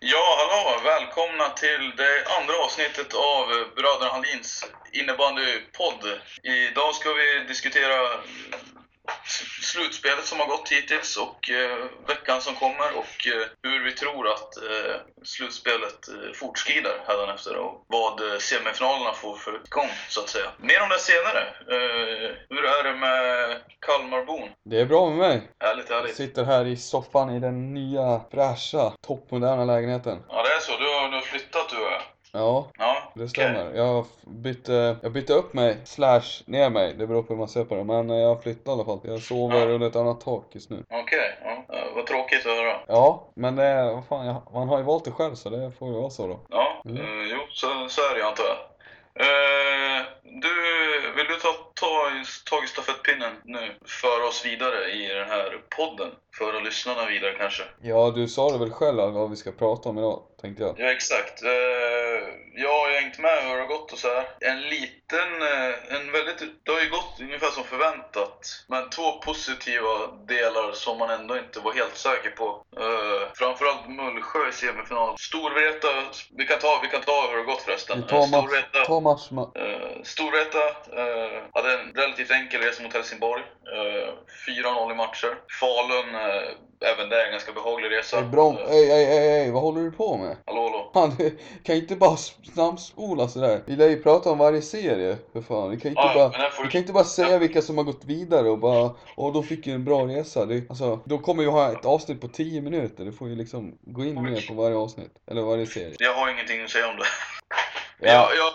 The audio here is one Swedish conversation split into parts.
Ja, hallå! Välkomna till det andra avsnittet av Bröderna Hallins innebandypodd. Idag ska vi diskutera slutspelet som har gått hittills och eh, veckan som kommer och eh, hur vi tror att eh, slutspelet fortskrider hädanefter och vad semifinalerna får för gång, så att säga. Mer om det senare. Hur är det med Kalmarbon? Det är bra med mig. Härligt, Jag härligt. sitter här i soffan i den nya, fräscha, toppmoderna lägenheten. Ja, det är så. Du har, du har flyttat du är. Ja, Ja, det stämmer. Jag bytte, jag bytte upp mig, slash ner mig. Det beror på hur man ser på det. Men eh, jag flyttade i alla fall. Jag sover Ja. under ett annat tak just nu. Okej, ja. Ja, vad tråkigt att höra. Ja, men det, vad fan, jag, man har ju valt det själv så det får ju vara så då. Ja, Mm. eh, jo, så, så är det ju antar jag. Eh, du, vill du ta, ta tag i stafettpinnen nu? Föra oss vidare i den här podden? Föra lyssnarna vidare kanske? Ja, du sa det väl själv vad vi ska prata om idag, tänkte jag. Ja, exakt. Eh, jag har ju hängt med hur det har gått och så här. En liten, eh, en väldigt, det har ju gått ungefär som förväntat. Men två positiva delar som man ändå inte var helt säker på. Eh, framförallt Mullsjö i semifinal. Storvreta, vi kan ta, vi kan ta hur det har gått förresten. Vi tar match, Storvreta, ta match, ma- Storvreta hade en relativt enkel resa mot Helsingborg. Uh, 4-0 i matcher. Falun, även det är en ganska behaglig resa. Ey, Brom, Eh, ey, ey, ey, ey, vad håller du på med? hallå, hallå. Fan, du kan inte bara snabbspola sådär. Vi lär ju prata om varje serie, för fan. Vi kan inte Ja, bara... får Vi du... kan inte bara säga vilka som har gått vidare och bara Åh, de fick ju en bra resa. Det, alltså, då kommer vi ha ett avsnitt på 10 minuter. Du får ju liksom gå in mer på varje avsnitt. Eller varje serie. Jag har ingenting att säga om det. Ja, Jag,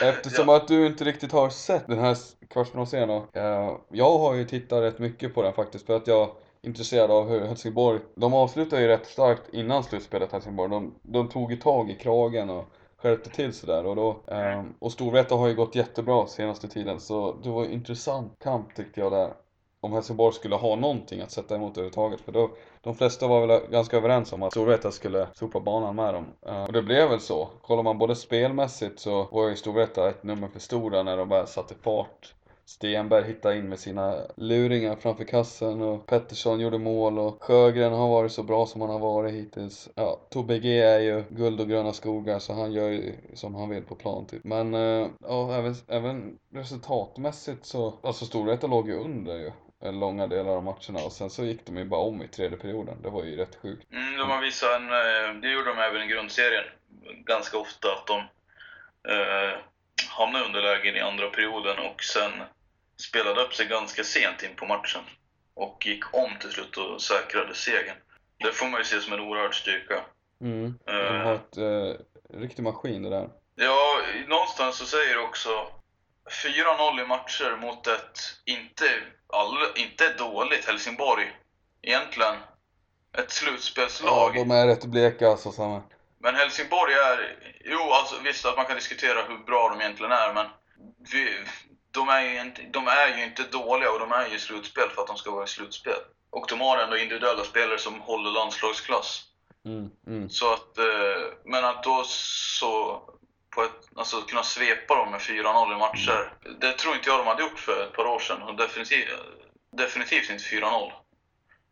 jag, eftersom ja. att du inte riktigt har sett den här kvartsfinalserien då. eh, Jag har ju tittat rätt mycket på den faktiskt för att jag intresserad av hur Helsingborg De avslutade ju rätt starkt innan slutspelet Helsingborg. De, de tog ju tag i kragen och skärpte till sig där och då eh, Och Storvreta har ju gått jättebra senaste tiden så det var ju intressant kamp tyckte jag där om Helsingborg skulle ha någonting att sätta emot överhuvudtaget för då de flesta var väl ganska överens om att Storvreta skulle sopa banan med dem. Eh, och det blev väl så. Kollar man både spelmässigt så var ju Storvreta ett nummer för stora när de bara satte fart. Stenberg hittade in med sina luringar framför kassen och Pettersson gjorde mål och Sjögren har varit så bra som han har varit hittills. Ja, Tobbe G är ju guld och gröna skogar så han gör ju som han vill på plan typ. Men eh, ja, även, även resultatmässigt så, alltså Storvreta låg ju under ju eh, långa delar av matcherna och sen så gick de ju bara om i tredje perioden. Det var ju rätt sjukt. Mm, de har visat en, eh, det gjorde de även i grundserien ganska ofta, att de eh, hamnade i underlägen i andra perioden och sen spelade upp sig ganska sent in på matchen och gick om till slut och säkrade segern. Det får man ju se som en oerhörd styrka. Mm. De Eh, har ett eh, riktig maskin det där. Ja, någonstans så säger det också 4-0 i matcher mot ett inte, all, inte dåligt Helsingborg egentligen. Ett Ja, slutspelslag. de är rätt bleka alltså samma. Men Helsingborg är, jo alltså visst att man kan diskutera hur bra de egentligen är men vi, de, är ju inte, de är ju inte dåliga och de är ju i slutspel för att de ska vara i slutspel. Och de har ändå individuella spelare som håller landslagsklass. Mm, mm. Så att, eh, men att då så, på ett, alltså kunna svepa dem med 4-0 i matcher, det tror inte jag de hade gjort för ett par år sedan. Och definitivt, definitivt inte 4-0.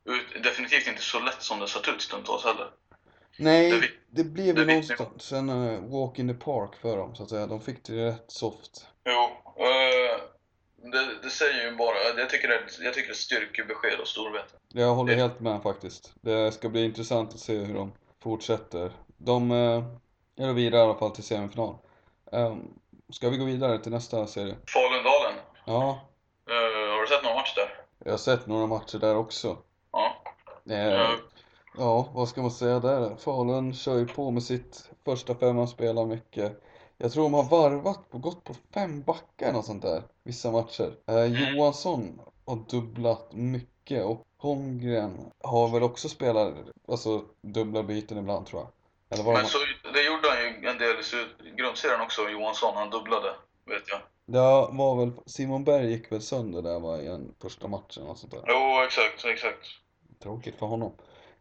Ut- Definitivt inte så lätt som det sett ut stundtals heller. Nej, vi- det blev ju någonstans en eh, walk in the park för dem så att säga. De fick det rätt soft. Jo, eh, det, det säger ju bara, jag tycker det, jag tycker det är styrkebesked av Storvreta. Jag håller Det- helt med faktiskt. Det ska bli intressant att se hur de fortsätter. De eh, är vidare i alla fall till semifinal. Um, ska vi gå vidare till nästa serie? Falun-Dalen, Ja, eh, har du sett någon match där? jag har sett några matcher där också. Ja. Eh, Ja, vad ska man säga där? Falun kör ju på med sitt första femman, spelar mycket. Jag tror de har varvat och gått på fem backar och sånt där, vissa matcher. Eh, Johansson har dubblat mycket och Holmgren har väl också spelat, alltså dubbla byten ibland tror jag. Eller de Men har... så, det gjorde han ju en del i grundserien också, Johansson. Han dubblade, vet jag. Det var väl, Simon Berg gick väl sönder där va, i den första matchen och sånt där. Jo, exakt, exakt. Tråkigt för honom.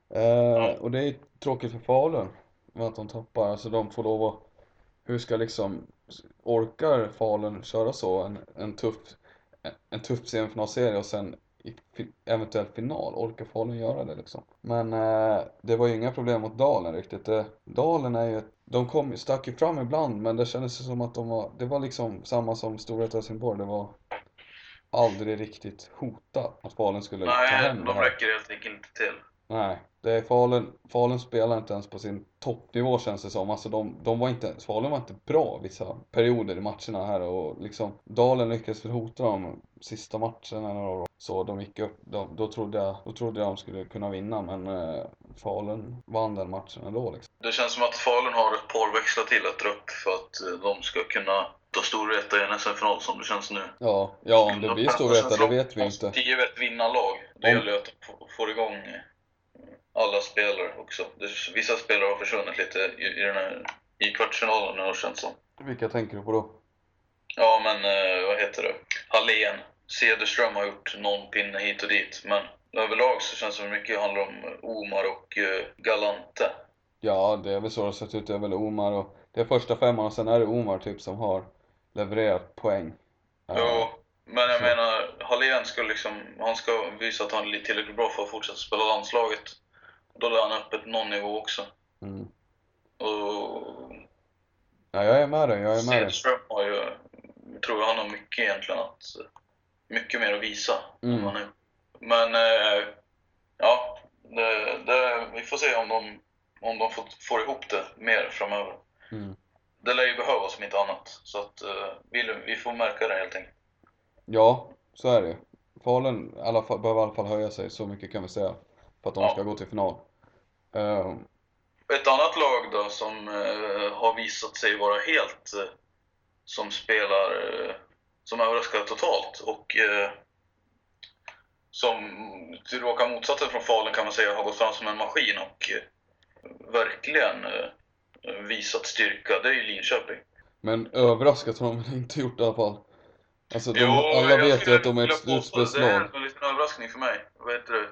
Eh, och det är tråkigt för Falun. Med att de tappar, alltså de får lov att Hur ska liksom Orkar Falun köra så en, en tuff En tuff semifinalserie och sen eventuell final, orkar Falun göra det liksom? Men eh, det var ju inga problem mot Dalen riktigt. Det, Dalen är ju, de kom, stack ju fram ibland men det kändes som att de var, det var liksom samma som Storvreta Helsingborg, det var aldrig riktigt hotat att Falun skulle ta Nej, hem det de här. räcker helt enkelt inte till. Nej, det Falun, Falun spelar inte ens på sin toppnivå känns det som. Alltså de, de var inte, Falun var inte bra vissa perioder i matcherna här och liksom Dalen lyckades väl hota dem sista matchen eller Så de gick upp, de, då, trodde jag, då trodde jag de skulle kunna vinna men eh, Falun vann den matchen ändå liksom. Det känns som att Falun har ett par växlar till att dra upp för att eh, de ska kunna ta Storvreta i en SM-final som det känns nu. Ja, ja om det blir Storvreta det vet vi inte. 10 ett vinnarlag. Det Om- gäller ju att få- få igång eh, alla spelare också. Vissa spelare har försvunnit lite i, i, den här, i kvartsfinalen har det känts som. Vilka tänker du på då? Ja, men eh, vad heter det? Hallén. Cederström har gjort någon pinne hit och dit, men överlag så känns det som mycket handlar om Omar och eh, Galante. Ja, det är väl så det har sett ut. Det är väl Omar och det är första femman och sen är det Omar typ som har levererat poäng. Eh, Jo, men jag så. menar, Hallén ska liksom, han ska visa att han är tillräckligt bra för att fortsätta spela landslaget. Då lär han upp ett någon nivå också. Mm. Och Ja, jag är med dig, jag är med dig. Har ju, jag tror han har mycket egentligen att, mycket mer att visa. Mm. Men, eh, ja, det, det, vi får se om de, om de får, får ihop det mer framöver. Mm. Det lär ju behövas om inte annat. Så att eh, vi, vi får märka det helt enkelt. Ja, så är det Falun i alla fall, behöver i alla fall höja sig, så mycket kan vi säga. För att de Ja. ska gå till final. Eh, Ett annat lag då som eh, har visat sig vara helt eh, som spelar eh, som överraskar totalt och som till råka motsatsen från Falun kan man säga har gått fram som en maskin och verkligen visat styrka, det är ju Linköping. men överraskat har de inte gjort i alla fall. Alltså de, Jo, alla vet ju att de är ett att Det är slutspelslag. en liten överraskning för mig. Vad heter det?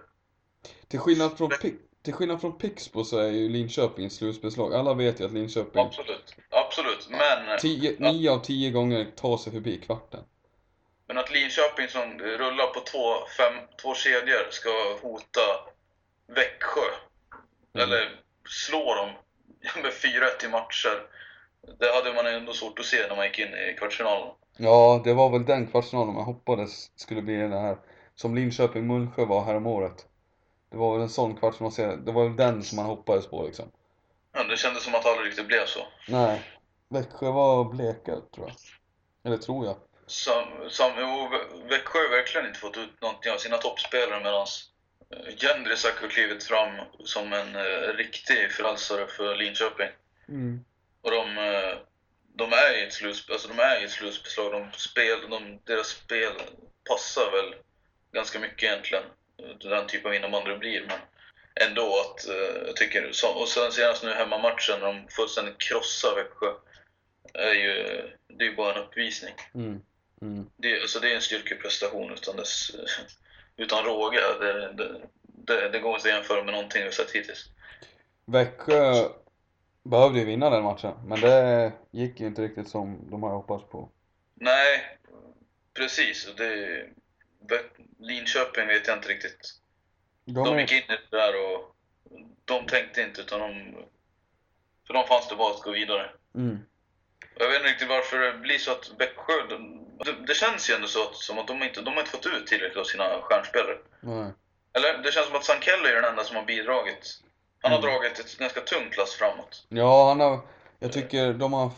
Till skillnad från, Pi- till skillnad från Pixbo så är ju Linköping ett slutspelslag. Alla vet ju att Linköping Absolut, absolut. Men, tio, Ja. nio av tio gånger tar sig förbi kvarten. men att Linköping som rullar på två, fem, två kedjor ska hota Växjö Mm. eller slå dem med 4-1 i matcher. Det hade man ändå svårt att se när man gick in i kvartsfinalen. Ja, det var väl den kvartsfinalen man hoppades skulle bli den här som Linköping-Mullsjö var häromåret. Det var väl en sån kvartsfinalserie. Det var väl den som man hoppades på liksom. Ja, det kändes som att det aldrig riktigt blev så. Nej, Växjö var bleka tror jag. Eller tror jag. Jo, Vä- Växjö har verkligen inte fått ut någonting av sina toppspelare medan Jendrisak har klivit fram som en eh, riktig frälsare för Linköping. Mm. Och de, eh, de är i ett slutspel, alltså de är i ett slutspelslag. De spel, de, deras spel passar väl ganska mycket egentligen. Den typ av innebandy blir. Men ändå att, eh, jag tycker, och sen senast nu hemmamatchen när de fullständigt krossar Växjö. Är ju, det är ju bara en uppvisning. Mm. Mm. Det, alltså det är en styrkeprestation utan, dess, utan råge. Det, det, det, det går inte att jämföra med någonting vi sett hittills. Växjö behövde ju vinna den matchen, men det gick ju inte riktigt som de hade hoppats på. Nej, precis. Och Det, Linköping vet jag inte riktigt. De De gick in i det där och de tänkte inte utan de... För de fanns det bara att gå vidare. Mm. Jag vet inte riktigt varför det blir så att Växjö... de- Det, det känns ju ändå så att, som att de inte, de har inte fått ut tillräckligt av sina stjärnspelare. Nej. Eller det känns som att Sankelle är den enda som har bidragit. Han har Mm. dragit ett ganska tungt lass framåt. Ja, han har, jag tycker de har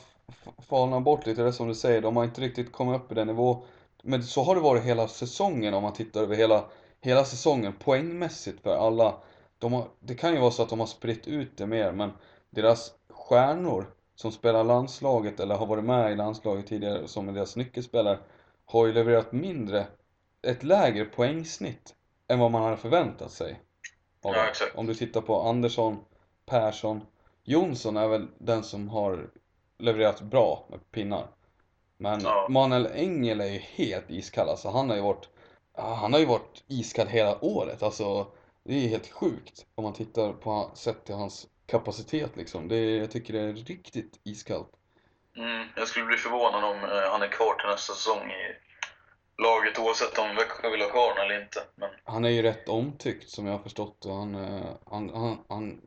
falnat bort lite, det som du säger, de har inte riktigt kommit upp i den nivå. Men så har det varit hela säsongen om man tittar över hela, hela säsongen poängmässigt för alla. De har, det kan ju vara så att de har spritt ut det mer, men deras stjärnor som spelar landslaget eller har varit med i landslaget tidigare som är deras nyckelspelare har ju levererat mindre, ett lägre poängsnitt än vad man hade förväntat sig. Ja, exakt. Om du tittar på Andersson, Persson, Jonsson är väl den som har levererat bra med pinnar. Men Ja. Manuel Engel är ju helt iskall alltså. Han har ju varit, han har ju varit iskall hela året. Alltså, det är helt sjukt om man tittar på sett till hans kapacitet liksom. Det jag tycker det är riktigt iskallt. Mm, jag skulle bli förvånad om eh, han är kvar till nästa säsong i, laget oavsett om Växjö vill ha kvar honom eller inte. Men Han är ju rätt omtyckt som jag har förstått och han, eh, han, han, han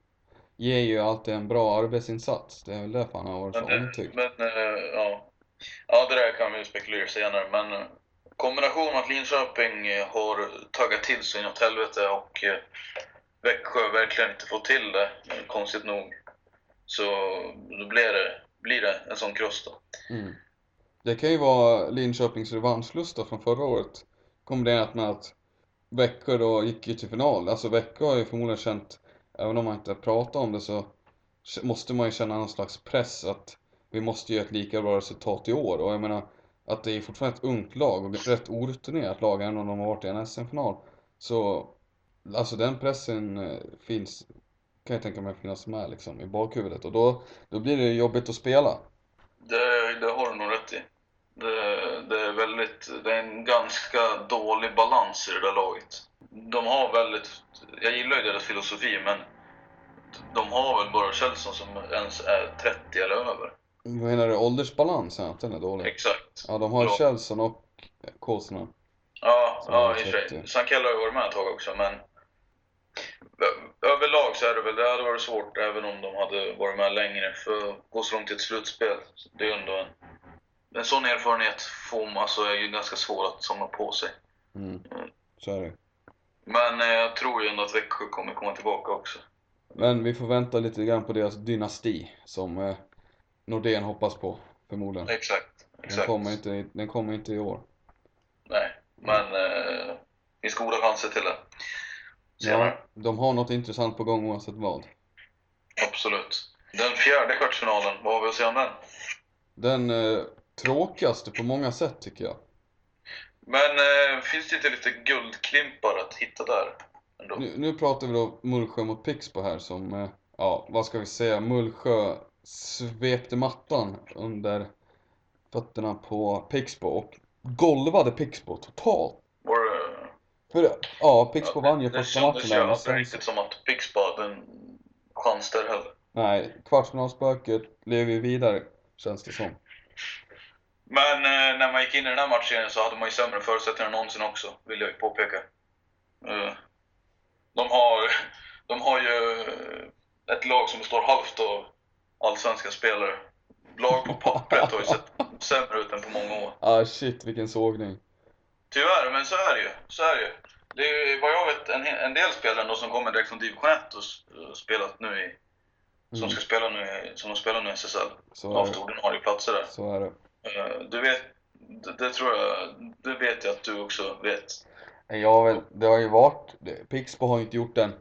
ger ju alltid en bra arbetsinsats. Det är väl därför han har varit så Men, det, omtyckt. men eh, ja ja, det där kan vi ju spekulera senare. Men kombinationen att Linköping eh, har taggat till sig inåt helvete och eh, Växjö verkligen inte fått till det, eh, konstigt nog. Så då blir det, blir det en sån kross då. Mm. Det kan ju vara Linköpings revanschlust från förra året. Kombinerat med att Växjö då gick ju till final. Alltså Växjö har ju förmodligen känt, även om man inte pratar om det så måste man ju känna någon slags press att vi måste göra ett lika bra resultat i år. Och jag menar att det är fortfarande ett ungt lag och ett rätt orutinerat lag även om de har varit i en SM-final. Så alltså den pressen eh, finns, kan jag tänka mig finnas med liksom i bakhuvudet och då, då blir det jobbigt att spela. Det, det har du nog rätt i. Det, det är väldigt, det är en ganska dålig balans i det där laget. De har väldigt, jag gillar ju deras filosofi men de har väl bara Kjellson som ens är 30 eller över. Vad menar du? Åldersbalansen, att den är dålig? Exakt. Ja, de har. Kjellson och Kåsna. Ja, Som ja i och för sig. 30. Sankell har ju varit med ett tag också, men överlag så är det väl, det hade varit svårt även om de hade varit med längre, för att gå så långt i ett slutspel, det är ju ändå en, en sån erfarenhet får man, alltså är ju ganska svår att samla på sig. Mm. Så är det. Men eh, jag tror ju ändå att Växjö kommer komma tillbaka också. Men vi får vänta lite grann på deras dynasti som eh, Nordén hoppas på, förmodligen. Exakt, Den exakt. kommer inte, den kommer inte i år. Nej, men eh, det finns goda chanser till det. Senare. Ja, de har något intressant på gång oavsett vad. Absolut. Den fjärde kvartsfinalen, vad har vi att säga om den? Den eh, tråkigaste på många sätt tycker jag. Men eh, finns det inte lite guldklimpar att hitta där? Nu, nu pratar vi då Mullsjö mot Pixbo här som, eh, ja vad ska vi säga, Mullsjö svepte mattan under fötterna på Pixbo och golvade Pixbo totalt. Var det, För ja, Pixbo vann ju det första kändes matchen men aldrig sen, riktigt som att Pixbo hade en chans där heller. nej, kvartsfinalspöket lever ju vidare känns det som. Men eh, när man gick in i den här matchen så hade man ju sämre förutsättningar än någonsin också, vill jag ju påpeka. Eh, de, har, de har ju ett lag som består halvt av allsvenska spelare. Lag på pappret har ju sett sämre ut än på många år. Ah shit vilken sågning. Tyvärr, men så är det ju. Så är det ju. Det är ju vad jag vet en, en del spelare ändå som kommer direkt från division 1 och och spelat nu i, som Mm, ska spela nu i, som de spelar nu i SSL. så Haft ordinarie platser där. Så är det. Eh, Du vet, det, det tror jag, det vet jag att du också vet. Ja, väl, det har ju varit, Pixbo har ju inte gjort en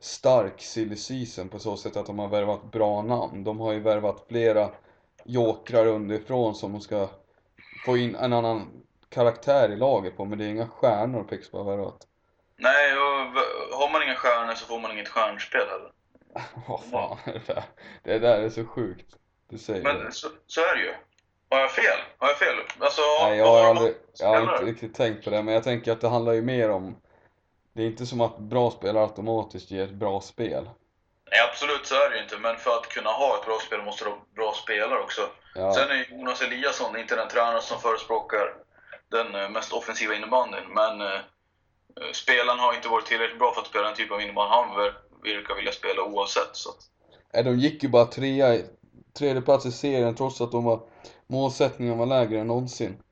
stark silly season på så sätt att de har värvat bra namn. De har ju värvat flera jokrar underifrån som de ska få in en annan karaktär i laget på, men det är inga stjärnor Pixbo har värvat. Nej, och har man inga stjärnor så får man inget stjärnspel heller. Vad fan är det där? Det där är så sjukt. Du säger det. Men så, så är det ju. Har jag fel? Har jag fel? Alltså, Nej, jag har aldrig, jag har inte riktigt tänkt på det, men jag tänker att det handlar ju mer om det är inte som att bra spelare automatiskt ger ett bra spel. Nej, absolut så är det ju inte. Men för att kunna ha ett bra spel måste du ha bra spelare också. Ja, Sen är Jonas Eliasson inte den tränare som förespråkar den eh, mest offensiva innebandyn, men eh, eh, spelaren har inte varit tillräckligt bra för att spela den typ av innebandy han ver- verkar vilja spela oavsett. Så Nej, de gick ju bara trea, i- tredje plats i serien trots att de var, målsättningen var lägre än någonsin.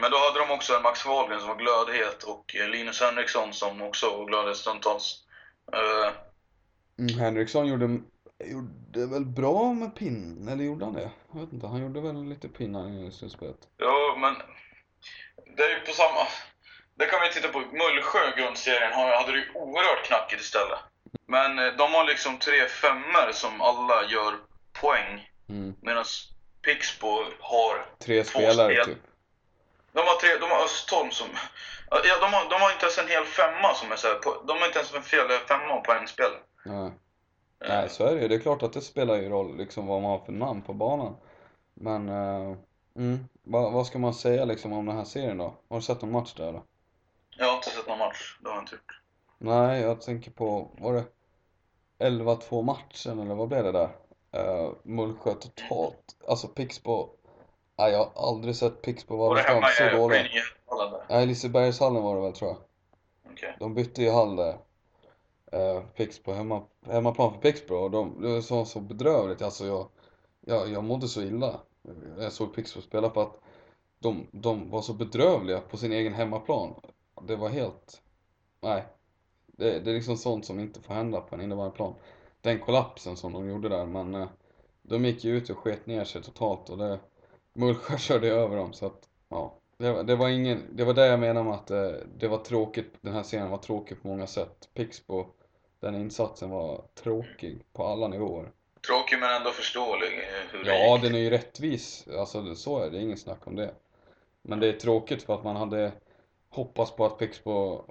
Men då hade de också en Max Wahlgren som var glödhet och eh, Linus Henriksson som också var glödhet stundtals. Eh, Mm, Henriksson gjorde, gjorde väl bra med pinn, eller gjorde han det? Jag vet inte, han gjorde väl lite pinnar i slutspelet. Jo, men det är ju på samma... Det kan vi titta på. Mullsjö, grundserien, hade det ju oerhört knackigt istället. Men eh, de har liksom tre femmor som alla gör poäng. Mm. Medan Pixbo har... Tre Två spelare spel. typ. De har, tre, de har Östholm som... Ja, de har, de har inte ens en hel femma som är så här, på- De har inte ens en fel femma på poängspel. Nej. Nej, så är det ju. Det är klart att det spelar ju roll liksom vad man har för namn på banan. Men, eh, mm, vad, vad ska man säga liksom om den här serien då? Har du sett någon match där eller? Jag har inte sett någon match. Det har jag inte gjort. Nej, jag tänker på, var det 11-2 matchen eller vad blev det där? Uh, Mullsjö totalt, alltså Pixbo Nej, jag har aldrig sett Var det Wallenstam så där? Nej, Lisebergshallen var det väl tror jag. Okej. De bytte ju hall där. Uh, Pixbo, hemma, hemmaplan för Pixbo och de, det var så, så bedrövligt. Alltså jag, jag, jag mådde så illa jag såg Pixbo spela för att de, de var så bedrövliga på sin egen hemmaplan. Det var helt, nej. Det, det är liksom sånt som inte får hända på en innebandyplan. Den kollapsen som de gjorde där, men eh, de gick ju ut och sket ner sig totalt och det, Mullsjö körde över dem så att, ja. Det, var- det var ingen, det var det jag menade med att eh, det var tråkigt, den här serien var tråkig på många sätt. Pixbo, den insatsen var tråkig på alla nivåer. Tråkig men ändå förståelig eh, hur det Ja, gick. den är ju rättvis, alltså så är det, ingen snack om det. Men det är tråkigt för att man hade hoppats på att Pixbo,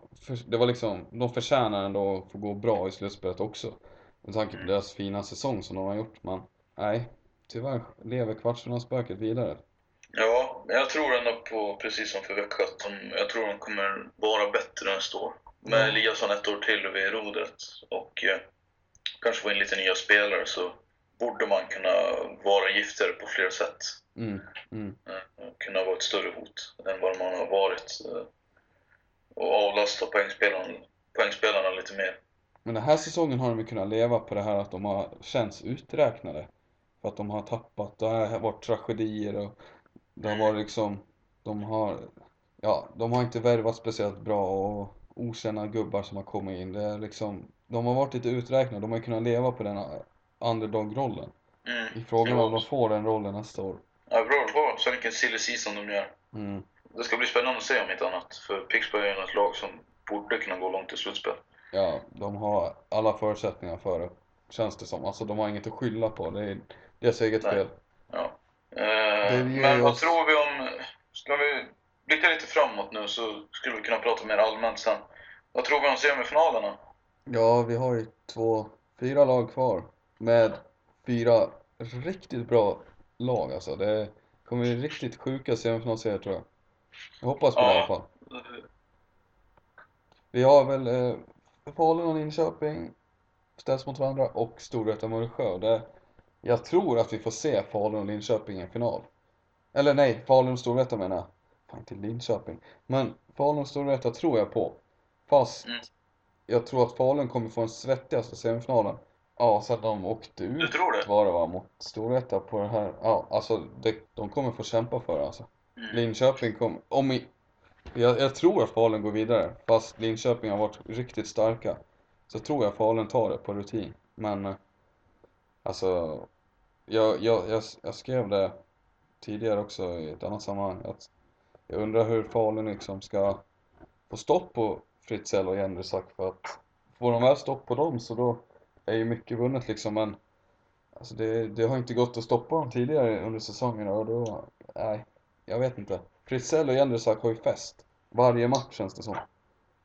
det var liksom, de förtjänar ändå att få gå bra i slutspelet också. Med tanke på deras fina säsong som de har gjort, men nej, tyvärr lever kvartsfinalspöket vidare. Ja, jag tror ändå på, precis som för Växjö, att de, jag tror de kommer vara bättre nästa år. Med Mm. Eliasson ett år till vid rodret och eh, kanske få in lite nya spelare så borde man kunna vara giftigare på flera sätt. Mm, mm. Eh, kunna vara ett större hot än vad man har varit. Eh, och avlasta poängspelarna, poängspelarna lite mer. Men den här säsongen har de ju kunnat leva på det här att de har känts uträknade. För att de har tappat, det har varit tragedier och det har varit liksom, de har, ja, de har inte värvat speciellt bra och okända gubbar som har kommit in. Det är liksom, de har varit lite uträknade, de har kunnat leva på den underdog-rollen. Mm. I frågan om de får den rollen nästa år. Ja, bra på så vilken silly season de gör. Mm. Det ska bli spännande att se om inte annat. För Pixbo är ett lag som borde kunna gå långt i slutspel. Ja, de har alla förutsättningar för det, känns det som. Alltså de har inget att skylla på, det är deras eget Nej. fel. Ja. Det Eh, men vad oss- tror vi om... Ska vi blicka lite framåt nu så skulle vi kunna prata mer allmänt sen. Vad tror vi om semifinalerna? Ja, vi har ju två, fyra lag kvar med fyra riktigt bra lag alltså. Det kommer bli riktigt sjuka semifinalserier tror jag. Jag hoppas på det i alla fall. Vi har väl eh, Falun och Linköping ställs mot varandra och Storvreta och Mullsjö. Det, jag tror att vi får se Falun och Linköping i en final. Eller nej, Falun och Storvreta menar jag. Fan, inte Linköping. Men Falun och Storvreta tror jag på. Fast Mm. jag tror att Falun kommer få den svettigaste semifinalen. Ja, så att de åkte Du ut tror det? var det va, mot Storvreta på det här. Ja, alltså det, de kommer få kämpa för det alltså. Mm. Linköping kom, om i, jag, jag tror att Falun går vidare, fast Linköping har varit riktigt starka. Så tror jag Falun tar det på rutin. Men, eh, alltså, jag, jag, jag, jag skrev det tidigare också i ett annat sammanhang, att jag undrar hur Falun liksom ska få stopp på Fritzell och Jendrisak för att får de väl stopp på dem så då är ju mycket vunnet liksom men Alltså det, det har inte gått att stoppa dem tidigare under säsongerna och då, nej, jag vet inte. Fritzell och Jendrisak har ju fest. Varje match känns det som.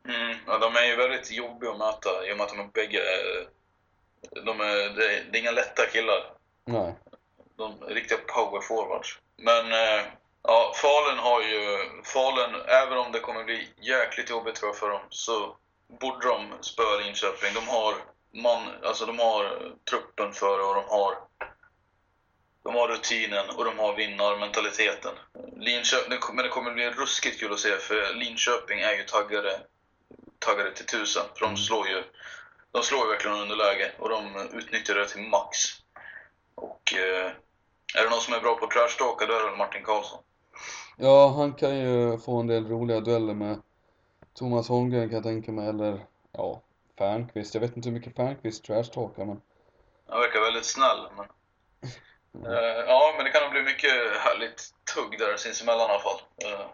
Mm. Ja, de är ju väldigt jobbiga att möta i och med att de är bägge... Eh, de är, det, är, det är inga lätta killar. Nej. De är riktiga power forwards. Men eh, ja, Falun har ju... Falun, även om det kommer bli jäkligt jobbigt tror jag för dem, så borde de spöa Linköping. De har man, alltså de har truppen för det och de har de har rutinen och de har vinnarmentaliteten. Linköping, men det kommer bli ruskigt kul att se för Linköping är ju taggade, taggade till tusen. För de Mm. slår ju de slår ju verkligen underläge och de utnyttjar det till max. Och eh, är det någon som är bra på trashtalka då är det väl Martin Karlsson. Ja, han kan ju få en del roliga dueller med Thomas Holmgren kan jag tänka mig, eller ja, Fernqvist. Jag vet inte hur mycket Fernqvist trashtalkar men Han verkar väldigt snäll. Men, eh, ja, men det kan nog bli mycket härligt tugg där sinsemellan i alla fall. Eh,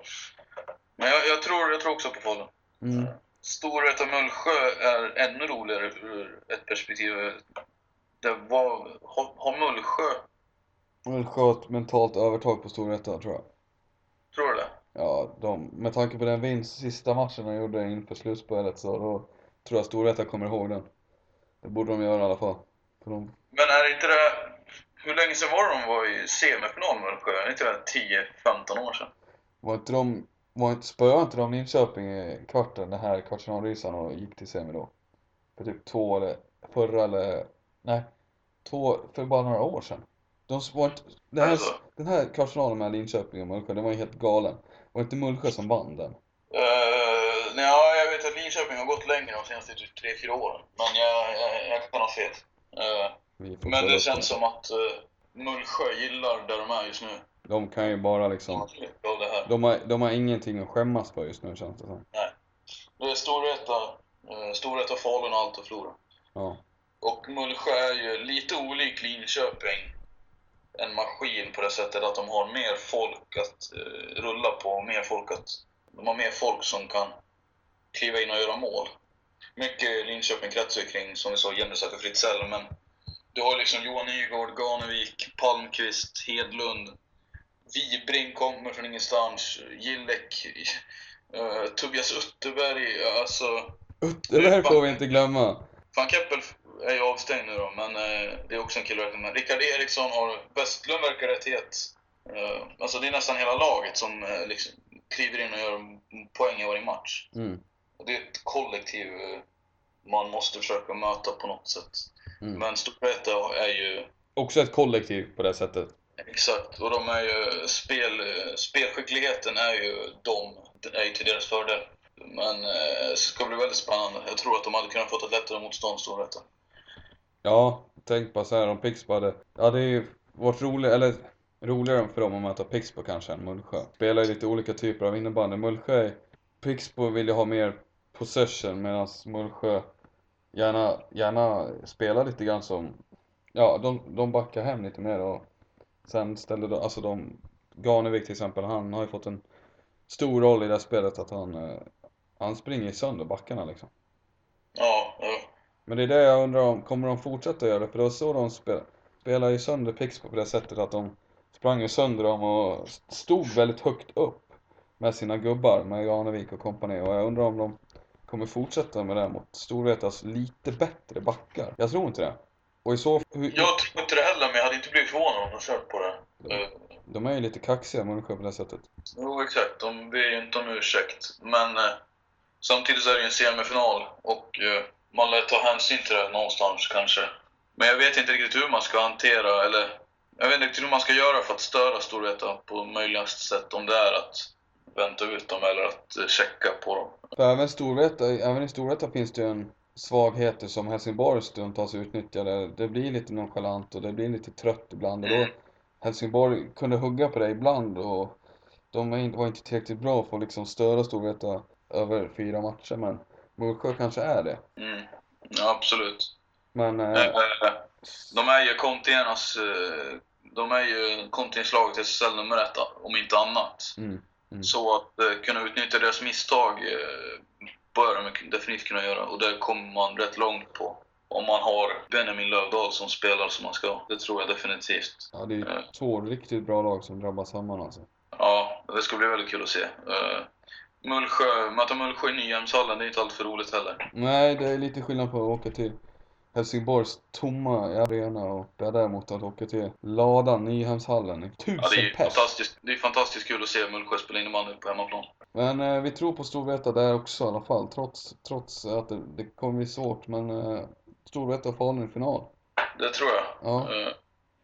men jag, jag, tror, jag tror också på Falun. mm. Storvreta Mullsjö är ännu roligare ur ett perspektiv. Det var, har, har Mullsjö, Mullsjö ett mentalt övertag på Storvreta tror jag. tror du det? Ja, de, med tanke på den vinst, sista matchen de gjorde inför slutspelet så då tror jag Storvreta kommer ihåg den. Det borde de göra i alla fall. För de, Men är inte det... Hur länge sedan var det de var i semifinal Mullsjö? Är inte det 10-15 år sedan? var inte de, var inte, spöade inte de Linköping i kvarten, den här kvartsfinalresan och gick till semi då? För typ två eller, förra eller, nej, två, för bara några år sedan. De var inte, här, Alltså? det den här kvartsfinalen med Linköping och Mullsjö, den var ju helt galen. Var det inte Mullsjö som vann den? Uh, ja, jag vet att Linköping har gått längre de senaste typ 3-4 åren. Men jag, jag, jag kan ha fel. Uh, men det känns som att uh, Mullsjö gillar där de är just nu. De kan ju bara liksom, Av det här. de har, de har ingenting att skämmas för just nu känns det som. Det är Storvreta, uh, Storvreta, Falun och allt att förlora. Ja. Och Mullsjö är ju lite olik Linköping. En maskin på det sättet att de har mer folk att eh, rulla på, mer folk att... De har mer folk som kan kliva in och göra mål. Mycket Linköping kretsar kring, som vi sa, Jennesäter och Fritzell, men du har liksom Johan Nygård, Ganevik, Palmqvist, Hedlund, Wibring kommer från ingenstans, Gillek, uh, Tobias Utterberg, alltså... Utterberg får vi inte glömma. Van Keppel är ju avstängd nu då, men eh, det är också en kille med. Rickard Eriksson har, Westlund verkar rätt het. Eh, alltså det är nästan hela laget som eh, liksom kliver in och gör poäng i varje match. Mm. Och det är ett kollektiv eh, man måste försöka möta på något sätt. Mm. Men Storvreta är ju, Också ett kollektiv på det sättet exakt, och de är ju, spel, spelskickligheten är ju de, är ju till deras fördel. Men eh, det ska bli väldigt spännande. Jag tror att de hade kunnat fått ett lättare motstånd, Storvreta. Ja, tänk bara så här om Pixbo hade... Ja, det är ju varit roligt, eller roligare för dem att möta Pixbo kanske än Mullsjö. Spelar ju lite olika typer av innebandy. Mullsjö, Pixbo vill ju ha mer possession medan Mullsjö gärna, gärna spelar lite grann som... Ja, de, de backar hem lite mer och sen ställer de, alltså de... Ganevik till exempel, han har ju fått en stor roll i det här spelet att han, eh, han springer sönder backarna liksom. Ja, ja. Men det är det jag undrar om, kommer de fortsätta göra det? För det var så de spelade, spelade ju sönder Pixbo på det sättet att de sprang ju sönder dem och stod väldigt högt upp med sina gubbar, med Janevik och kompani. Och jag undrar om de kommer fortsätta med det mot Storvretas lite bättre backar. Jag tror inte det. Och i så hur, Jag tror inte det heller, men jag hade inte blivit förvånad om de kört på det. De är ju lite kaxiga människor på det sättet. Jo, exakt. De ber ju inte om ursäkt. Men eh, samtidigt så är det ju en semifinal och eh, man lär ta hänsyn till det någonstans kanske. Men jag vet inte riktigt hur man ska hantera, eller jag vet inte riktigt hur man ska göra för att störa Storvreta på möjligaste sätt. Om det är att vänta ut dem eller att eh, checka på dem. För även, Storvreta, även i Storvreta finns det ju en svagheter som Helsingborg stundtals utnyttjade. Det blir lite nonchalant och det blir lite trött ibland. Och då. Helsingborg kunde hugga på det ibland och de var inte tillräckligt bra för att liksom störa Storvreta över fyra matcher. Men Mullsjö kanske är det. Mm. Ja, absolut. Men eh, De är ju Contienas, eh, de är ju Contiens-laget i SSL nummer ett, om inte annat. mm, mm. Så att kunna utnyttja deras misstag bör de definitivt kunna göra. Och det kommer man rätt långt på. Om man har Benjamin Lövdahl som spelar som man ska. Det tror jag definitivt. ja, det är två riktigt bra lag som drabbas samman alltså. Ja, det ska bli väldigt kul att se. Eh, Mullsjö, möta Mullsjö i Nyhemshallen, det är inte allt för roligt heller. Nej, det är lite skillnad på att åka till Helsingborgs tomma arena och är däremot att åka till Ladan, Nyhemshallen, tusen Ja, det är pers. fantastiskt, det är fantastiskt kul att se Mullsjö spela innebandy på hemmaplan. Men eh, vi tror på Storvreta där också i alla fall, trots, trots att det, det kommer bli svårt. Men eh, Storvreta och Falun i final. Det tror jag. Ja, Eh,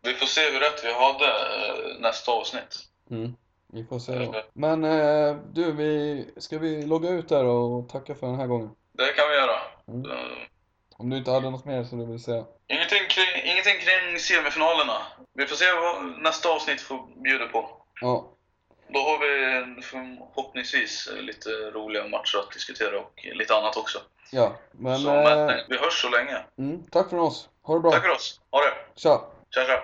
vi får se hur rätt vi hade eh, nästa avsnitt. mm, vi får se då. Men eh, du, vi, ska vi logga ut där och tacka för den här gången? Det kan vi göra. Mm. Om du inte hade något mer som du vill säga? Ingenting kring, ingenting kring semifinalerna. Vi får se vad nästa avsnitt får bjuda på. Ja, Då har vi förhoppningsvis lite roliga matcher att diskutera och lite annat också. ja. Men, så, men eh, vi hörs så länge. mm, tack från oss. Ha det bra. Tack för oss. Ha det. Tja! Tja, tja.